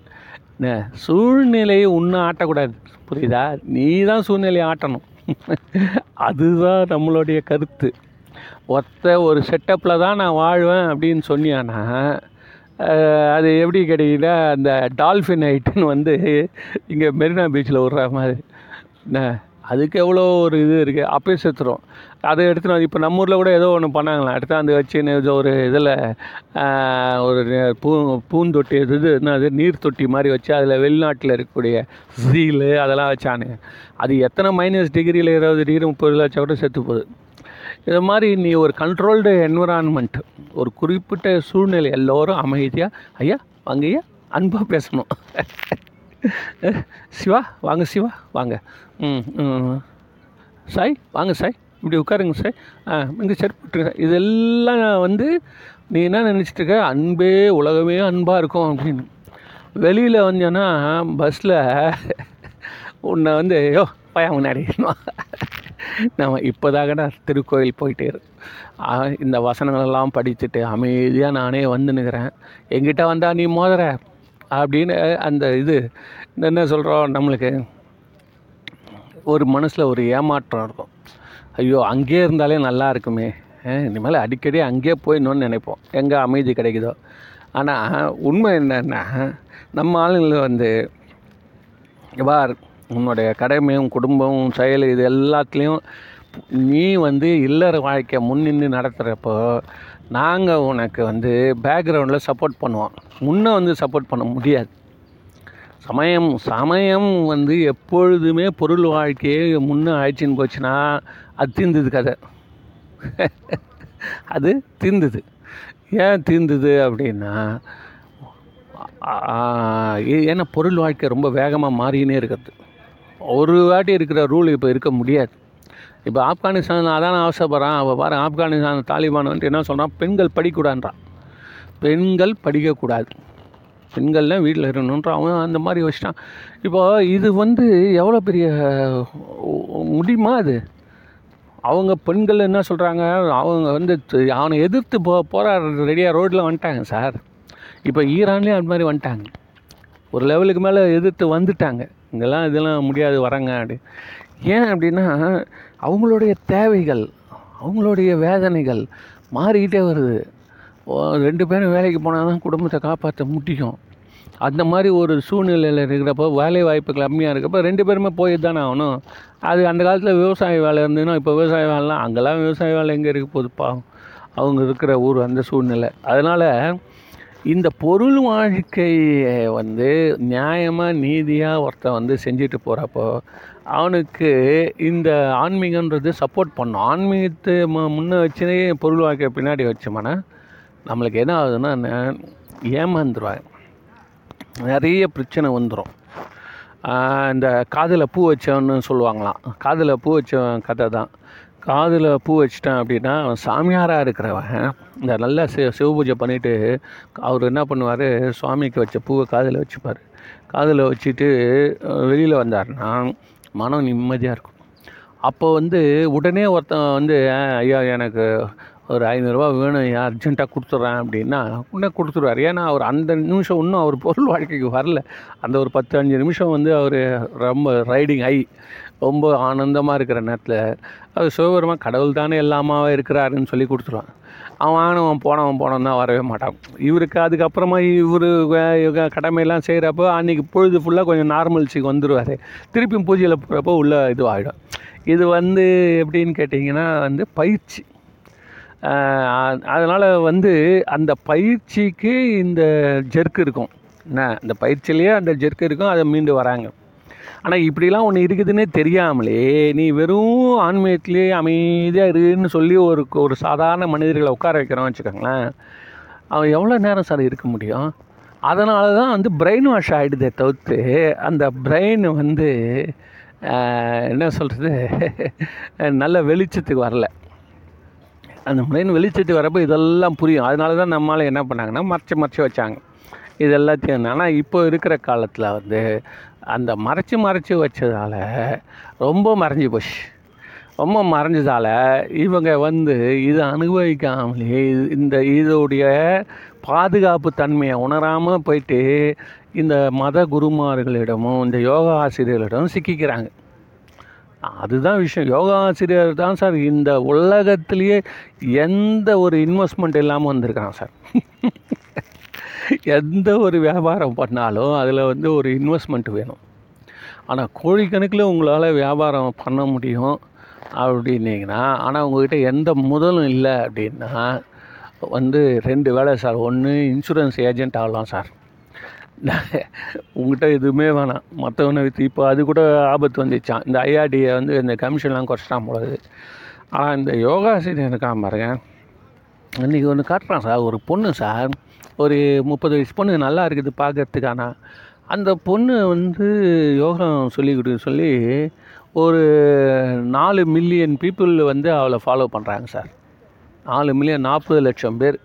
என்ன சூழ்நிலையை ஒன்றும் ஆட்டக்கூடாது. புரியுதா? நீ தான் சூழ்நிலையை ஆட்டணும். அதுதான் நம்மளுடைய கருத்து. ஒத்த ஒரு செட்டப்பில் தான் நான் வாழ்வேன் அப்படின்னு சொன்னியானா அது எப்படி கிடைக்குதா அந்த டால்ஃபின் ஐட்டுன்னு வந்து இங்கே மெரினா பீச்சில் விட்ற மாதிரி. என்ன அதுக்கு எவ்வளோ ஒரு இது இருக்குது அப்பயே செத்துரும். அதை எடுத்துன்னு இப்போ நம்ம ஊரில் கூட ஏதோ ஒன்று பண்ணாங்களாம். எடுத்து அந்த ஏதோ ஒரு இதில் ஒரு பூ பூந்தொட்டி இது என்னது நீர் தொட்டி மாதிரி வச்சு அதில் வெளிநாட்டில் இருக்கக்கூடிய சீலு அதெல்லாம் வச்சானுங்க அது எத்தனை மைனஸ் டிகிரியில் இருபது டிகிரி முப்பது வச்சா கூட செத்து போகுது. இது மாதிரி நீ ஒரு கண்ட்ரோல்டு என்விரான்மெண்ட் ஒரு குறிப்பிட்ட சூழ்நிலை எல்லோரும் அமைதியாக ஐயா வாங்க ஐயா அன்பாக பேசணும். சிவா வாங்க சிவா வாங்க. ம். சாய் வாங்க சாய். இப்படி உட்காருங்க சார். ஆ இங்கே செருப்பு இதெல்லாம் வந்து நீ என்ன நினச்சிட்டு இருக்க? அன்பே உலகமே அன்பாக இருக்கும் அப்படின்னு. வெளியில் வந்தேன்னா பஸ்ஸில் உன்னை வந்து ஐயோ பயா முன்னாடி நம்ம இப்போதாகடா திருக்கோயில் போயிட்டே இந்த வசனங்களெல்லாம் படிச்சுட்டு அமைதியாக நானே வந்து நிற்கிறேன் எங்கிட்ட வந்தால் நீ மோதுற? அப்படின்னு அந்த இது என்ன சொல்கிறோம் நம்மளுக்கு? ஒரு மனசில் ஒரு ஏமாற்றம் இருக்கும். ஐயோ அங்கேயே இருந்தாலே நல்லா இருக்குமே. இனிமேல் அடிக்கடி அங்கேயே போயிடணும்னு நினைப்போம். எங்கே அமைதி கிடைக்குதோ. ஆனால் உண்மை என்னன்னா நம்ம ஆளுங்களை வந்து வார் உன்னுடைய கடமையும் குடும்பம் செயல் இது எல்லாத்துலேயும் நீ வந்து இல்லற வாழ்க்கையை முன்னின்று நடத்துகிறப்போ நாங்கள் உனக்கு வந்து பேக்ரவுண்டில் சப்போர்ட் பண்ணுவோம். முன்னே வந்து சப்போர்ட் பண்ண முடியாது. சமயம் சமயம் வந்து எப்பொழுதுமே பொருள் வாழ்க்கையே முன்னே ஆயிடுச்சின்னு போச்சுன்னா அது தீர்ந்தது கதை. அது தீர்ந்தது ஏன் தீர்ந்தது அப்படின்னா ஏ- ஏன்னா பொருள் வாழ்க்கை ரொம்ப வேகமாக மாறினே இருக்கிறது ஒரு வாட்டி இருக்கிற ரூல் இப்போ இருக்க முடியாது. இப்போ ஆப்கானிஸ்தான் அதான் அவசரப்படுறான். அவள் பாரு ஆப்கானிஸ்தான் தாலிபான் வந்துட்டு என்ன சொல்கிறான் பெண்கள் படிக்கூடான்றான் பெண்கள் படிக்கக்கூடாது. பெண்கள்லாம் வீட்டில் இருக்கணுன்ற அவன் அந்த மாதிரி வச்சிட்டான் இப்போ இது வந்து எவ்வளோ பெரிய முடியுமா அது அவங்க பெண்கள் என்ன சொல்கிறாங்க அவங்க வந்து அவனை எதிர்த்து போ போராடுறது ரெடியாக ரோட்டில் வந்துட்டாங்க சார். இப்போ ஈரான்லேயும் அது மாதிரி வந்துட்டாங்க. ஒரு லெவலுக்கு மேலே எதிர்த்து வந்துட்டாங்க. இங்கெல்லாம் இதெல்லாம் முடியாது வரங்க அப்படி. ஏன் அப்படின்னா அவங்களுடைய தேவைகள் அவங்களுடைய வேதனைகள் மாறிக்கிட்டே வருது. ரெண்டு பேரும் வேலைக்கு போனால் தான் குடும்பத்தை காப்பாற்ற முடியும். அந்த மாதிரி ஒரு சூழ்நிலையில் இருக்கிறப்போ வேலை வாய்ப்பு கம்மியாக இருக்கப்போ ரெண்டு பேருமே போய் தானே ஆகணும். அது அந்த காலத்தில் விவசாய வேலை இருந்ததுன்னா இப்போ விவசாய வேலைலாம் அங்கெல்லாம் விவசாய வேலை எங்கே இருக்க போகுது அவங்க இருக்கிற ஊர் அந்த சூழ்நிலை. அதனால் இந்த பொருள் வாழ்க்கையை வந்து நியாயமாக நீதியாக ஒருத்தன் வந்து செஞ்சுட்டு போகிறப்போ அவனுக்கு இந்த ஆன்மீகன்றது சப்போர்ட் பண்ணும். ஆன்மீகத்தை மு- வச்சுனே பொருள் வாழ்க்கையை பின்னாடி வச்சோம்னா நம்மளுக்கு என்ன ஆகுதுன்னா ஏமாந்துருவாங்க. நிறைய பிரச்சனை வந்துடும் இந்த காதில் பூ வச்சவன்னு சொல்லுவாங்களாம். காதில் பூ வச்சவன் கதை தான். காதில் பூ வச்சிட்டான் அப்படின்னா அவன் சாமியாராக இருக்கிறவன் இந்த நல்லா சிவ சிவபூஜை பண்ணிவிட்டு அவர் என்ன பண்ணுவார் சுவாமிக்கு வச்ச பூவை காதில் வச்சுப்பார். காதில் வச்சுட்டு வெளியில் வந்தாருன்னா மனம் நிம்மதியாக இருக்கும். அப்போ வந்து உடனே ஒருத்தன் வந்து ஐயா எனக்கு ஒரு ஐநூறுரூவா வேணும் ஐயா அர்ஜென்ட்டாக கொடுத்துட்றேன் அப்படின்னா உடனே கொடுத்துருவார். ஏன்னா அவர் அந்த நிமிஷம் இன்னும் அவர் பொருள் வாழ்க்கைக்கு வரல. அந்த ஒரு பத்து அஞ்சு நிமிஷம் வந்து அவர் ரொம்ப ரைடிங் ஐ ரொம்ப ஆனந்தமாக இருக்கிற நேரத்தில் அவர் சிவபெருமா கடவுள் தானே எல்லாமாவே இருக்கிறாருன்னு சொல்லி கொடுத்துருவான். அவன் ஆனவன் போனவன் போனவன் தான் வரவே மாட்டான். இவருக்கு அதுக்கப்புறமா இவர் கடமையெல்லாம் செய்கிறப்போ அன்றைக்கி பொழுது ஃபுல்லாக கொஞ்சம் நார்மல்ஸுக்கு வந்துடுவார் திருப்பியும் பூஜையில் போகிறப்போ உள்ள இதுவாகிடும் இது வந்து எப்படின்னு கேட்டிங்கன்னா வந்து பயிற்சி. அதனால் வந்து அந்த பயிற்சிக்கு இந்த ஜெர்க் இருக்கும். என்ன? இந்த பயிற்சியிலேயே அந்த ஜெர்க் இருக்கும் அதை மீண்டு வராங்க. ஆனால் இப்படிலாம் ஒன்று இருக்குதுன்னே தெரியாமலே நீ வெறும் ஆன்மீகத்திலே அமைதியாக இருன்னு சொல்லி ஒரு ஒரு சாதாரண மனிதர்களை உட்கார வைக்கிறோம் வச்சுக்கோங்களேன். அவன் எவ்வளோ நேரம் சார் இருக்க முடியும்? அதனால தான் வந்து பிரெயின் வாஷ் ஆகிடுதே தவிர்த்து அந்த பிரெயின் வந்து என்ன சொல்கிறது நல்ல வெளிச்சத்துக்கு வரல. அந்த பிரெயின் வெளிச்சத்து வரப்போ இதெல்லாம் புரியும். அதனால தான் நம்மளால் என்ன பண்ணாங்கன்னா மறைச்சி மறைச்சி வச்சாங்க. இது எல்லாத்தையும் ஆனால் இப்போ இருக்கிற காலத்தில் வந்து அந்த மறைச்சி மறைச்சி வச்சதால் ரொம்ப மறைஞ்சி போச்சு. ரொம்ப மறைஞ்சதால் இவங்க வந்து இதை அனுபவிக்காமலே இந்த இதோடைய பாதுகாப்பு தன்மையை உணராமல் போயிட்டு இந்த மத குருமார்களிடமும் இந்த யோகா ஆசிரியர்களிடமும் சிக்கிக்கிறாங்க. அதுதான் விஷயம். யோகா ஆசிரியர் தான் சார் இந்த உலகத்திலேயே எந்த ஒரு இன்வெஸ்ட்மெண்ட் இல்லாமல் வந்திருக்கான் சார். எந்த ஒரு வியாபாரம் பண்ணாலும் அதில் வந்து ஒரு இன்வெஸ்ட்மெண்ட் வேணும். ஆனால் கோழிக்கணக்கில் உங்களால் வியாபாரம் பண்ண முடியும் அப்படின்னீங்கன்னா ஆனால் உங்கள்கிட்ட எந்த முதலும் இல்லை அப்படின்னா வந்து ரெண்டு வேலை சார். ஒன்று இன்சூரன்ஸ் ஏஜென்ட் ஆகலாம் சார். உங்ககிட்ட எதுவுமே வேணாம். மற்றவனை விற்று இப்போ அது கூட ஆபத்து வந்துச்சான் இந்த ஐஆர்டியை வந்து இந்த கமிஷன்லாம் குறைச்சிட்டான் போலது ஆனால் இந்த யோகாசனம் இருக்கான் பாருங்க? இன்றைக்கி ஒன்று காட்டுறான் சார். ஒரு பொண்ணு சார். ஒரு முப்பது வயசு பொண்ணு நல்லா இருக்குது பார்க்கறதுக்கானா அந்த பொண்ணு வந்து யோகம் சொல்லி கொடுக்க சொல்லி ஒரு நாலு மில்லியன் பீப்புள் வந்து அவளை ஃபாலோ பண்ணுறாங்க சார். நாலு மில்லியன் நாற்பது லட்சம் பேர்.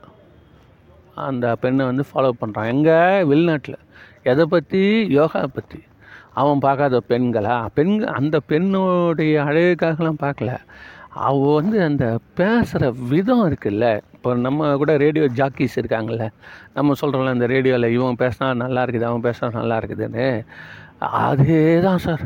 அந்த பெண்ணை வந்து ஃபாலோ பண்ணுறான் எங்கே? வெளிநாட்டில். எதை பற்றி யோகா பற்றி அவன் பார்க்காத பெண்களா? பெண் அந்த பெண்ணுடைய அழகுக்காகலாம் பார்க்கல. அவ வந்து அந்த பேசுகிற விதம் இருக்குல்ல. இப்போ நம்ம கூட ரேடியோ ஜாக்கீஸ் இருக்காங்கல்ல. நம்ம சொல்கிறோம்ல அந்த ரேடியோவில் இவன் பேசினா நல்லா இருக்குது அவன் பேசினா நல்லா இருக்குதுன்னு. அதே தான் சார்.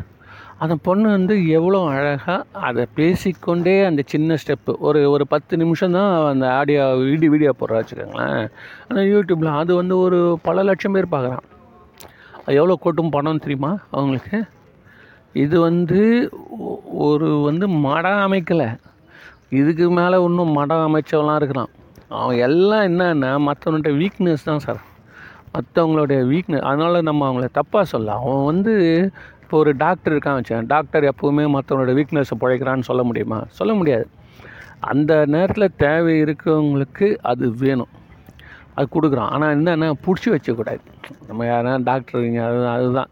அந்த பொண்ணு வந்து எவ்வளோ அழகாக அதை பேசிக்கொண்டே அந்த சின்ன ஸ்டெப்பு ஒரு ஒரு பத்து நிமிஷம் தான் அந்த ஆடியோ வீடியோ வீடியோ போடுறா வச்சுக்கோங்களேன். ஆனால் யூடியூப்பில் அது வந்து ஒரு பல லட்சம் பேர் பார்க்குறான். அது எவ்வளோ கொட்டும் பணம் தெரியுமா அவங்களுக்கு? இது வந்து ஒரு வந்து மடம் அமைக்கலை. இதுக்கு மேலே இன்னும் மடம் அமைச்சவெல்லாம் இருக்கிறான். அவன் எல்லாம் என்னன்னா மற்றவன்கிட்ட வீக்னஸ் தான் சார் மற்றவங்களுடைய வீக்னஸ் அதனால் நம்ம அவங்கள தப்பாக சொல்ல அவன் வந்து இப்போ ஒரு டாக்டர் இருக்கான் வச்சேன் டாக்டர் எப்போவுமே மற்றவனோட வீக்னஸை பிழைக்கிறான்னு சொல்ல முடியுமா? சொல்ல முடியாது. அந்த நேரத்தில் தேவை இருக்கிறவங்களுக்கு அது வேணும். அது கொடுக்குறோம். ஆனால் என்னென்னா பிடிச்சி வச்சக்கூடாது நம்ம யாருன்னா டாக்டர் இங்கே அது அதுதான்.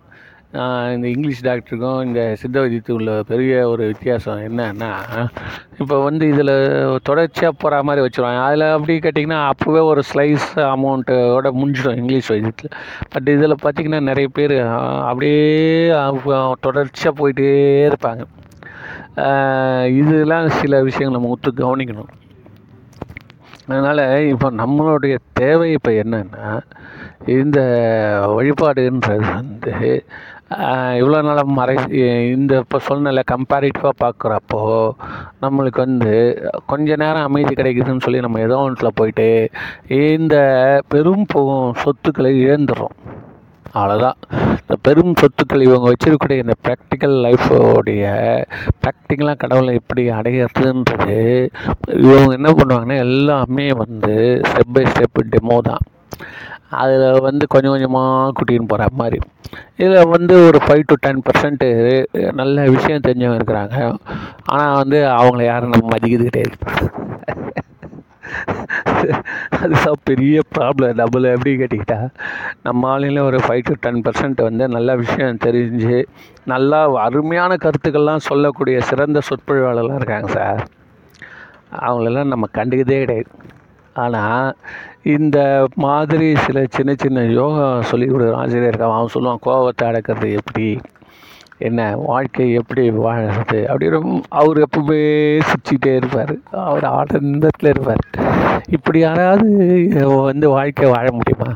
இந்த இங்கிலீஷ் டாக்டருக்கும் இந்த சித்த வைத்தியத்துக்கு உள்ள பெரிய ஒரு வித்தியாசம் என்னன்னா இப்போ வந்து இதில் தொடர்ச்சியாக போகிற மாதிரி வச்சுருவாங்க. அதில் அப்படி கேட்டிங்கன்னா அப்போவே ஒரு ஸ்லைஸ் அமௌண்ட்டோட முடிஞ்சிடும் இங்கிலீஷ் வைத்தியத்தில் பட் இதில் பார்த்திங்கன்னா நிறைய பேர் அப்படியே தொடர்ச்சியாக போயிட்டே இருப்பாங்க. இதெல்லாம் சில விஷயங்கள் நம்ம ஒத்து கவனிக்கணும். அதனால் இப்போ நம்மளுடைய தேவை இப்போ என்னென்னா இந்த வழிபாடுன்றது வந்து இவ்வளோ நாளாக மறை இந்த இப்போ சூழ்நிலை கம்பேரிட்டிவாக பார்க்குறப்போ நம்மளுக்கு வந்து கொஞ்ச நேரம் அமைதி கிடைக்குதுன்னு சொல்லி நம்ம ஏதோ ஒன்றில் போயிட்டு இந்த பெரும் சொத்துக்களை இழந்துடுறோம் அவ்வளோதான் இந்த பெரும் சொத்துக்கள் இவங்க வச்சிருக்கக்கூடிய இந்த ப்ராக்டிக்கல் லைஃபோடைய ப்ராக்டிக்கலாக கடவுளை எப்படி அடையிறதுன்றது இவங்க என்ன பண்ணுவாங்கன்னா எல்லாமே வந்து ஸ்டெப் பை ஸ்டெப் டெமோ தான். அதில் வந்து கொஞ்சம் கொஞ்சமாக கூட்டின்னு போகிற மாதிரி. இதில் வந்து ஒரு ஃபைவ் டு டென் பர்சன்ட்டு நல்ல விஷயம் தெரிஞ்சவங்க இருக்கிறாங்க. ஆனால் வந்து அவங்கள யாரும் நம்ம மதிக்கிறது கிடையாது. அதுதான் பெரிய ப்ராப்ளம் டபுள் எப்படி கேட்டிக்கிட்டா நம்ம ஆளுங்கள ஒரு ஃபைவ் டு டென் பர்சன்ட் வந்து நல்ல விஷயம் தெரிஞ்சு நல்லா அருமையான கருத்துக்கள்லாம் சொல்லக்கூடிய சிறந்த சொற்பொழிவாளர்லாம் இருக்காங்க சார். அவங்களெல்லாம் நம்ம கண்டுக்கதே கிடையாது. ஆனால் இந்த மாதிரி சில சின்ன சின்ன யோகா சொல்லி கொடுக்குற ஆசிரியர் இருக்கான் அவன் சொல்லுவான் கோவத்தை அடக்கிறது எப்படி? என்ன வாழ்க்கை எப்படி வாழறது? அப்படி ரொம்ப அவர் எப்பவுமே சிரிச்சுக்கிட்டே இருப்பார். அவர் ஆனந்தத்தில் இருப்பார். இப்படி யாராவது வந்து வாழ்க்கை வாழ முடியுமா?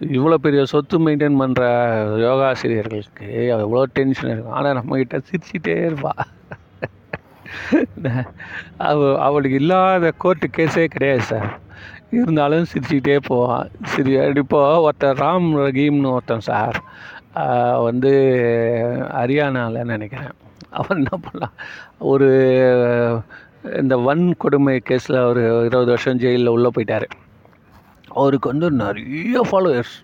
இவ்வளோ பெரிய சொத்து மெயின்டைன் பண்ணுற யோகாசிரியர்களுக்கு எவ்வளோ டென்ஷன் இருக்கும் ஆனால் நம்மக்கிட்ட சிரிச்சிட்டே இருப்பா. அவ அவளுக்கு இல்லாத கோர்ட்டு கேஸே கிடையாது சார் இருந்தாலும் சிரிச்சுக்கிட்டே போவான் சிரி இப்போது ஒருத்தர் ராம் ரஹீம்னு ஒருத்தன் சார் வந்து ஹரியானாவில் நினைக்கிறேன். அவன் என்ன பண்ணலாம் ஒரு இந்த வன் கொடுமை கேஸில் ஒரு இருபது வருஷம் ஜெயிலில் உள்ளே போயிட்டார். அவருக்கு வந்து நிறைய ஃபாலோவர்ஸ்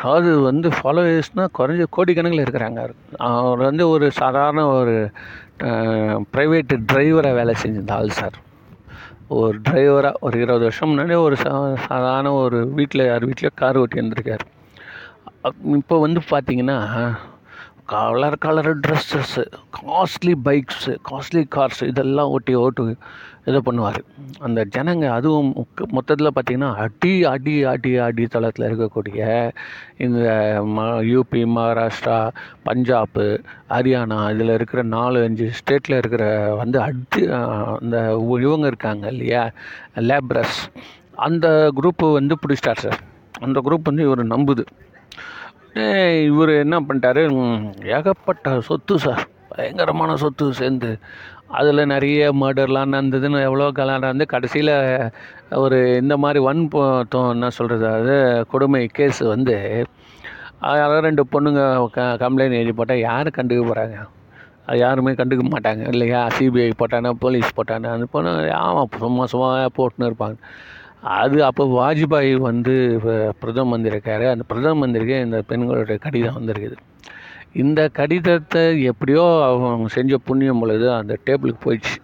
அதாவது வந்து ஃபாலோவர்ஸ்னால் குறைஞ்ச கோடிக்கணக்கில் இருக்கிறாங்க. அவர் வந்து ஒரு சாதாரண ஒரு ப்ரைவேட்டு டிரைவராக வேலை செஞ்சிருந்த ஆள் சார். ஒரு டிரைவராக ஒரு இருபது வருஷம் முன்னாடி ஒரு சா சாதாரண ஒரு வீட்டில் யார் வீட்லையோ கார் ஓட்டி வந்திருக்கார். இப்போ வந்து பார்த்தீங்கன்னா colour colour dresses costly bikes costly cars இதெல்லாம் ஓட்டி ஓட்டு இதை பண்ணுவார். அந்த ஜனங்க அதுவும் மொத்தத்தில் பார்த்திங்கன்னா அடி அடி அடி அடி தளத்தில் இருக்கக்கூடிய இந்த ம யூபி மகாராஷ்டிரா பஞ்சாப்பு ஹரியானா இதில் இருக்கிற நாலு அஞ்சு ஸ்டேட்டில் இருக்கிற வந்து அடி அந்த இவங்க இருக்காங்க இல்லையா? லேப்ரஸ் அந்த குரூப்பு வந்து பிடிச்சிட்டார் சார். அந்த குரூப் வந்து இவர் நம்புது. இவர் என்ன பண்ணிட்டாரு? ஏகப்பட்ட சொத்து சார். பயங்கரமான சொத்து சேர்ந்து அதில் நிறைய மர்டர்லாம் நடந்ததுன்னு எவ்வளோ கல்யாணம் நடந்து கடைசியில் ஒரு இந்த மாதிரி வன் என்ன சொல்கிறது அது கொடுமை கேஸ் வந்து அதாவது ரெண்டு பொண்ணுங்க க கம்ப்ளைண்ட் எழுதி போட்டால் யார் கண்டுக்க போகிறாங்க அது யாருமே கண்டுக்க மாட்டாங்க இல்லையா? சிபிஐ போட்டானா போலீஸ் போட்டானா அந்த பொண்ணு ஆமாம் சும்மா சும்மா போட்டுன்னு இருப்பாங்க. அது அப்போ வாஜ்பாய் வந்து பிரதம மந்திரிக்காரு. அந்த பிரதம மந்திரிக்கு இந்த பெண்களுடைய கடிதம் வந்திருக்குது. இந்த கடிதத்தை எப்படியோ அவங்க செஞ்ச புண்ணியம் பொழுது அந்த டேபிளுக்கு போயிடுச்சு.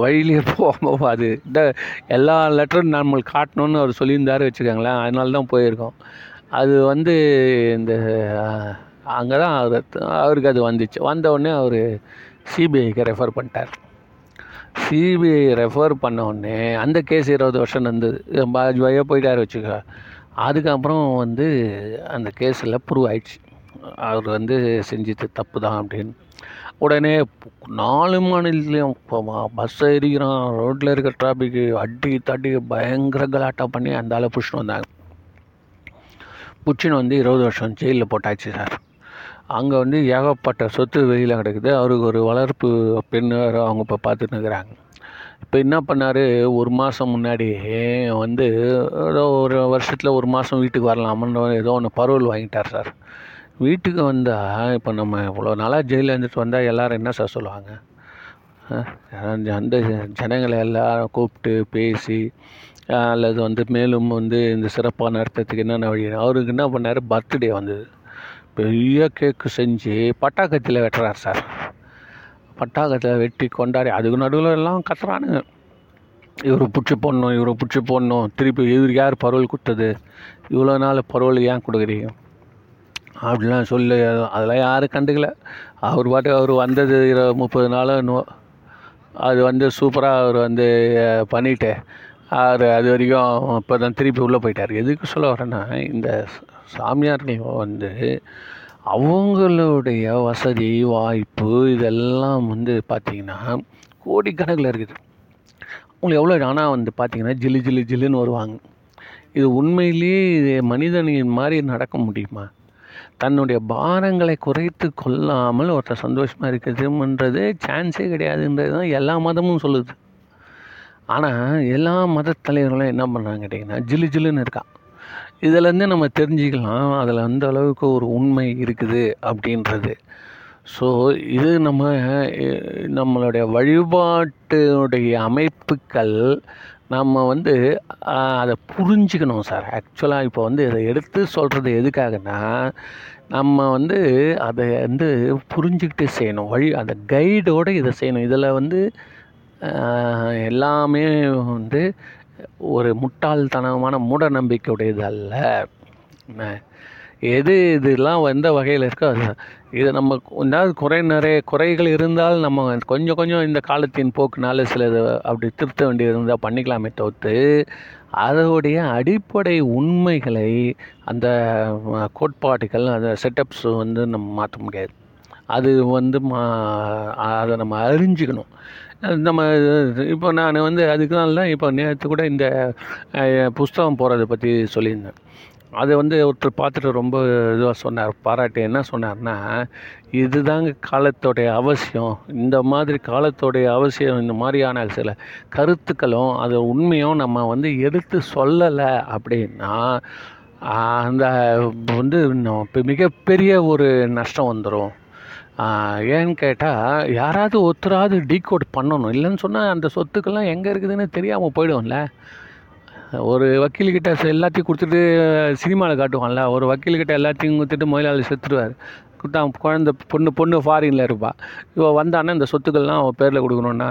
வழியிலே போகும்போது அது இந்த எல்லா லெட்டரும் நம்மளுக்கு காட்டணும்னு அவர் சொல்லியிருந்தாரு வச்சுக்கோங்களேன். அதனால தான் போயிருக்கோம். அது வந்து இந்த அங்கே தான் அவர் அவருக்கு அது வந்துச்சு. வந்த உடனே அவர் சிபிஐக்கு ரெஃபர் பண்ணிட்டார். சிபிஐ ரெஃபர் பண்ண உடனே அந்த கேஸ் இருபது வருஷம் நடந்தது. பாஜ்பாயாக போயிட்டார் வச்சுக்கோ. அதுக்கப்புறம் வந்து அந்த கேஸில் ப்ரூவ் ஆயிடுச்சு. அவர் வந்து செஞ்சது தப்பு தான் அப்படின்னு. உடனே நாலு மாநிலத்துலேயும் பஸ் எரிக்கிறான் ரோட்டில் இருக்க டிராஃபிக்கு அடி தட்டி பயங்கர கலாட்டா பண்ணி அந்த ஆளை புஷ்னு வந்தாங்க. புச்சின்னு வந்து இருபது வருஷம் ஜெயிலில் போட்டாச்சு சார் அங்கே வந்து ஏகப்பட்ட சொத்து வெளியில் கிடக்குது. அவருக்கு ஒரு வளர்ப்பு பெண் அவங்க இப்போ பார்த்துட்டு இருக்கிறாங்க. இப்போ என்ன பண்ணார்? ஒரு மாதம் முன்னாடி வந்து ஏதோ ஒரு வருஷத்தில் ஒரு மாதம் வீட்டுக்கு வரலாமன்ற ஏதோ ஒன்று பரவல் வாங்கிட்டார் சார் வீட்டுக்கு வந்தால் இப்போ நம்ம இவ்வளோ நாளாக ஜெயிலில் இருந்துட்டு வந்தால் எல்லோரும் என்ன சார் சொல்லுவாங்க? அந்த ஜனங்களை எல்லாரும் கூப்பிட்டு பேசி அல்லது வந்து மேலும் வந்து இந்த சிறப்பாக நடத்துறதுக்கு என்னென்ன வழி? அவருக்கு என்ன பண்ணார்? பர்த்டே வந்தது. பெரிய கேக்கு செஞ்சு பட்டாக்கத்தில் வெட்டுறார் சார் பட்டாக்கத்தில் வெட்டி கொண்டாடி அதுக்கு நடுவில் எல்லாம் கத்துறானுங்க. இவரை பிடிச்சி போடணும் இவரை பிடிச்சி போடணும். திருப்பி இவருக்கு யார் பரவல் கொடுத்தது? இவ்வளோ நாள் பரவல் ஏன் கொடுக்குறீங்க? அப்படிலாம் சொல்லி அதெல்லாம் யாரும் கண்டுக்கல. அவர் பாட்டு அவர் வந்தது இரு முப்பது நாளோ என்னவோ. அது வந்து சூப்பராக அவர் வந்து அஹ், பண்ணிட்டு அவர் அது வரைக்கும் இப்போ தான் திருப்பி உள்ளே போயிட்டார். எதுக்கு சொல்ல வரேன்னா இந்த சாமியார்களையும் வந்து அவங்களுடைய வசதி வாய்ப்பு இதெல்லாம் வந்து பார்த்திங்கன்னா கோடிக்கணக்கில் இருக்குது. அவங்களுக்கு எவ்வளோ ஆனால் வந்து பார்த்திங்கன்னா ஜில்லு ஜில்லு ஜில்லுன்னு வருவாங்க. இது உண்மையிலேயே இது மனிதனின் மாதிரி நடக்க முடியுமா? தன்னுடைய பாரங்களை குறைத்து கொள்ளாமல் ஒருத்தர் சந்தோஷமாக இருக்கிறதுன்றது சான்ஸே கிடையாதுன்றது தான் எல்லா மதமும் சொல்லுது. ஆனால் எல்லா மத தலைவர்களும் என்ன பண்ணுறாங்க கேட்டிங்கன்னா ஜிலு ஜிலுன்னு இருக்கா. இதிலேருந்து நம்ம தெரிஞ்சுக்கலாம் அதில் அந்த அளவுக்கு ஒரு உண்மை இருக்குது அப்படின்றது. ஸோ இது நம்ம நம்மளுடைய வழிபாட்டுடைய அமைப்புகள் நம்ம வந்து அதை புரிஞ்சுக்கணும் சார். ஆக்சுவலாக இப்போ வந்து இதை எடுத்து சொல்கிறது எதுக்காகன்னா நம்ம வந்து அதை வந்து புரிஞ்சுக்கிட்டு செய்யணும். வழி அந்த கைடோடு இதை செய்யணும். இதில் வந்து எல்லாமே வந்து ஒரு முட்டாள்தனமான மூட நம்பிக்கையுடையது அல்ல. என்ன? எது இதெல்லாம் எந்த வகையில் இருக்கோ அது. இது நம்ம ஏதாவது குறை நிறைய குறைகள் இருந்தால் நம்ம கொஞ்சம் கொஞ்சம் இந்த காலத்தின் போக்குனால சிலது அப்படி திருத்த வேண்டியது இருந்தால் பண்ணிக்கலாமே தவிர்த்து அதோடைய அடிப்படை உண்மைகளை அந்த கோட்பாடுகள் அந்த செட்டப்ஸ் வந்து நம்ம மாற்ற முடியாது. அது வந்து மா அதை நம்ம அறிஞ்சிக்கணும். நம்ம இப்போ நான் வந்து அதுக்குனால தான் இப்போ நேற்று கூட இந்த புஸ்தகம் போகிறத பற்றி சொல்லியிருந்தேன். அதை வந்து ஒருத்தர் பார்த்துட்டு ரொம்ப இதுவாக சொன்னார் பாராட்டி என்ன சொன்னார்னா இதுதாங்க காலத்தோடைய அவசியம். இந்த மாதிரி காலத்தோடைய அவசியம் இந்த மாதிரியான சில கருத்துக்களும் அது உண்மையும் நம்ம வந்து எடுத்து சொல்லலை அப்படின்னா அந்த வந்து இன்னும் இப்போ மிகப்பெரிய ஒரு நஷ்டம் வந்துடும் ஏன்னு கேட்டால் யாராவது ஒருத்தராவது டீகோட் பண்ணணும். இல்லைன்னு சொன்னால் அந்த சொத்துக்கெல்லாம் எங்கே இருக்குதுன்னு தெரியாமல் போயிடும்ல. ஒரு வக்கீல்கிட்ட எல்லாத்தையும் கொடுத்துட்டு சினிமாவில் காட்டுவான்ல ஒரு வக்கீல்கிட்ட எல்லாத்தையும் கொடுத்துட்டு முதலாளி செத்துருவார். கொடுத்தா குழந்த பொண்ணு பொண்ணு ஃபாரினில் இருப்பா. இவள் வந்தான்னா இந்த சொத்துக்கள்லாம் அவன் பேரில் கொடுக்கணுன்னா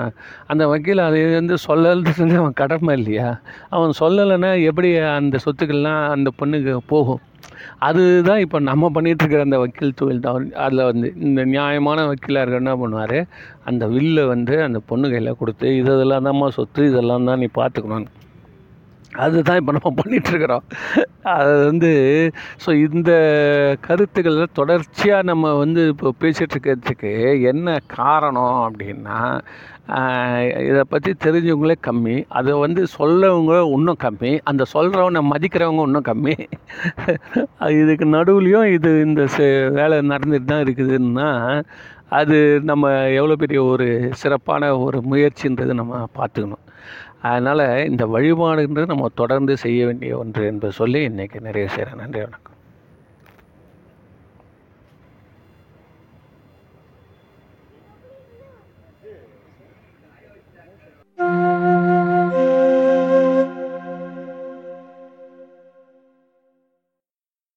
அந்த வக்கீல் அது வந்து சொல்லறது செஞ்சு அவன் கடமை இல்லையா? அவன் சொல்லலைன்னா எப்படி அந்த சொத்துக்கள்லாம் அந்த பொண்ணுக்கு போகும்? அதுதான் இப்போ நம்ம பண்ணிகிட்ருக்கிற இருக்கிற அந்த வக்கீல் தொழில் தான். அதில் வந்து இந்த நியாயமான வக்கீலாக இருக்க என்ன பண்ணுவார்? அந்த வில்லை வந்து அந்த பொண்ணு கையில் கொடுத்து இது இதெல்லாம் தான்மா சொத்து இதெல்லாம் தான் நீ பார்த்துக்கணும்னு அதுதான் இப்போ நம்ம பண்ணிகிட்ருக்குறோம் அது வந்து ஸோ இந்த கருத்துக்களில் தொடர்ச்சியாக நம்ம வந்து இப்போ பேசிகிட்ருக்கிறதுக்கு என்ன காரணம் அப்படின்னா இதை பற்றி தெரிஞ்சவங்களே கம்மி. அதை வந்து சொல்லவங்க இன்னும் கம்மி. அந்த சொல்கிறவனை மதிக்கிறவங்க இன்னும் கம்மி. இதுக்கு நடுவுலையும் இது இந்த வேலை நடந்துட்டு தான் இருக்குதுன்னா அது நம்ம எவ்வளோ பெரிய ஒரு சிறப்பான ஒரு முயற்சின்றது நம்ம பார்த்துக்கணும். அதனால் இந்த வழிபாடுன்றது நம்ம தொடர்ந்து செய்ய வேண்டிய ஒன்று என்று சொல்லி இன்றைக்கி நிறைய செய்கிறேன் நன்றி வணக்கம்.